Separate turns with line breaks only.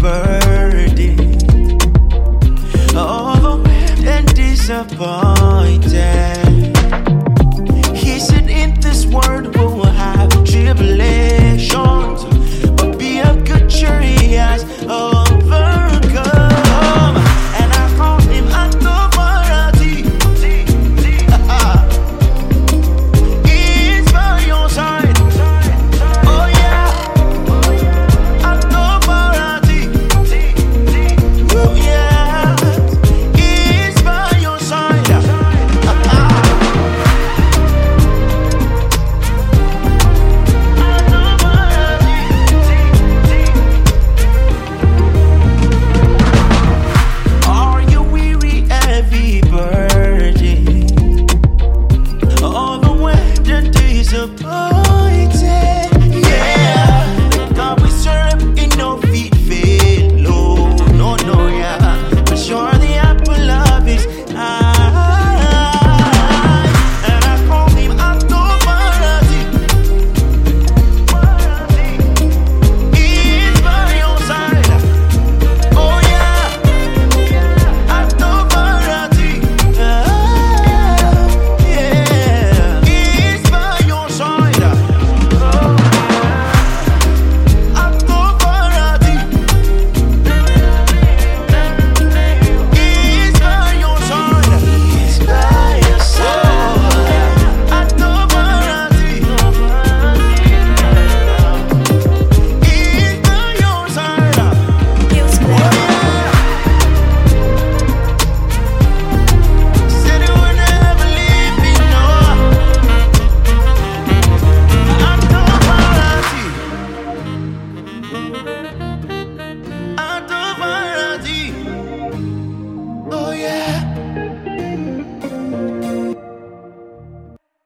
burdened, overwhelmed and disappointed. Yeah.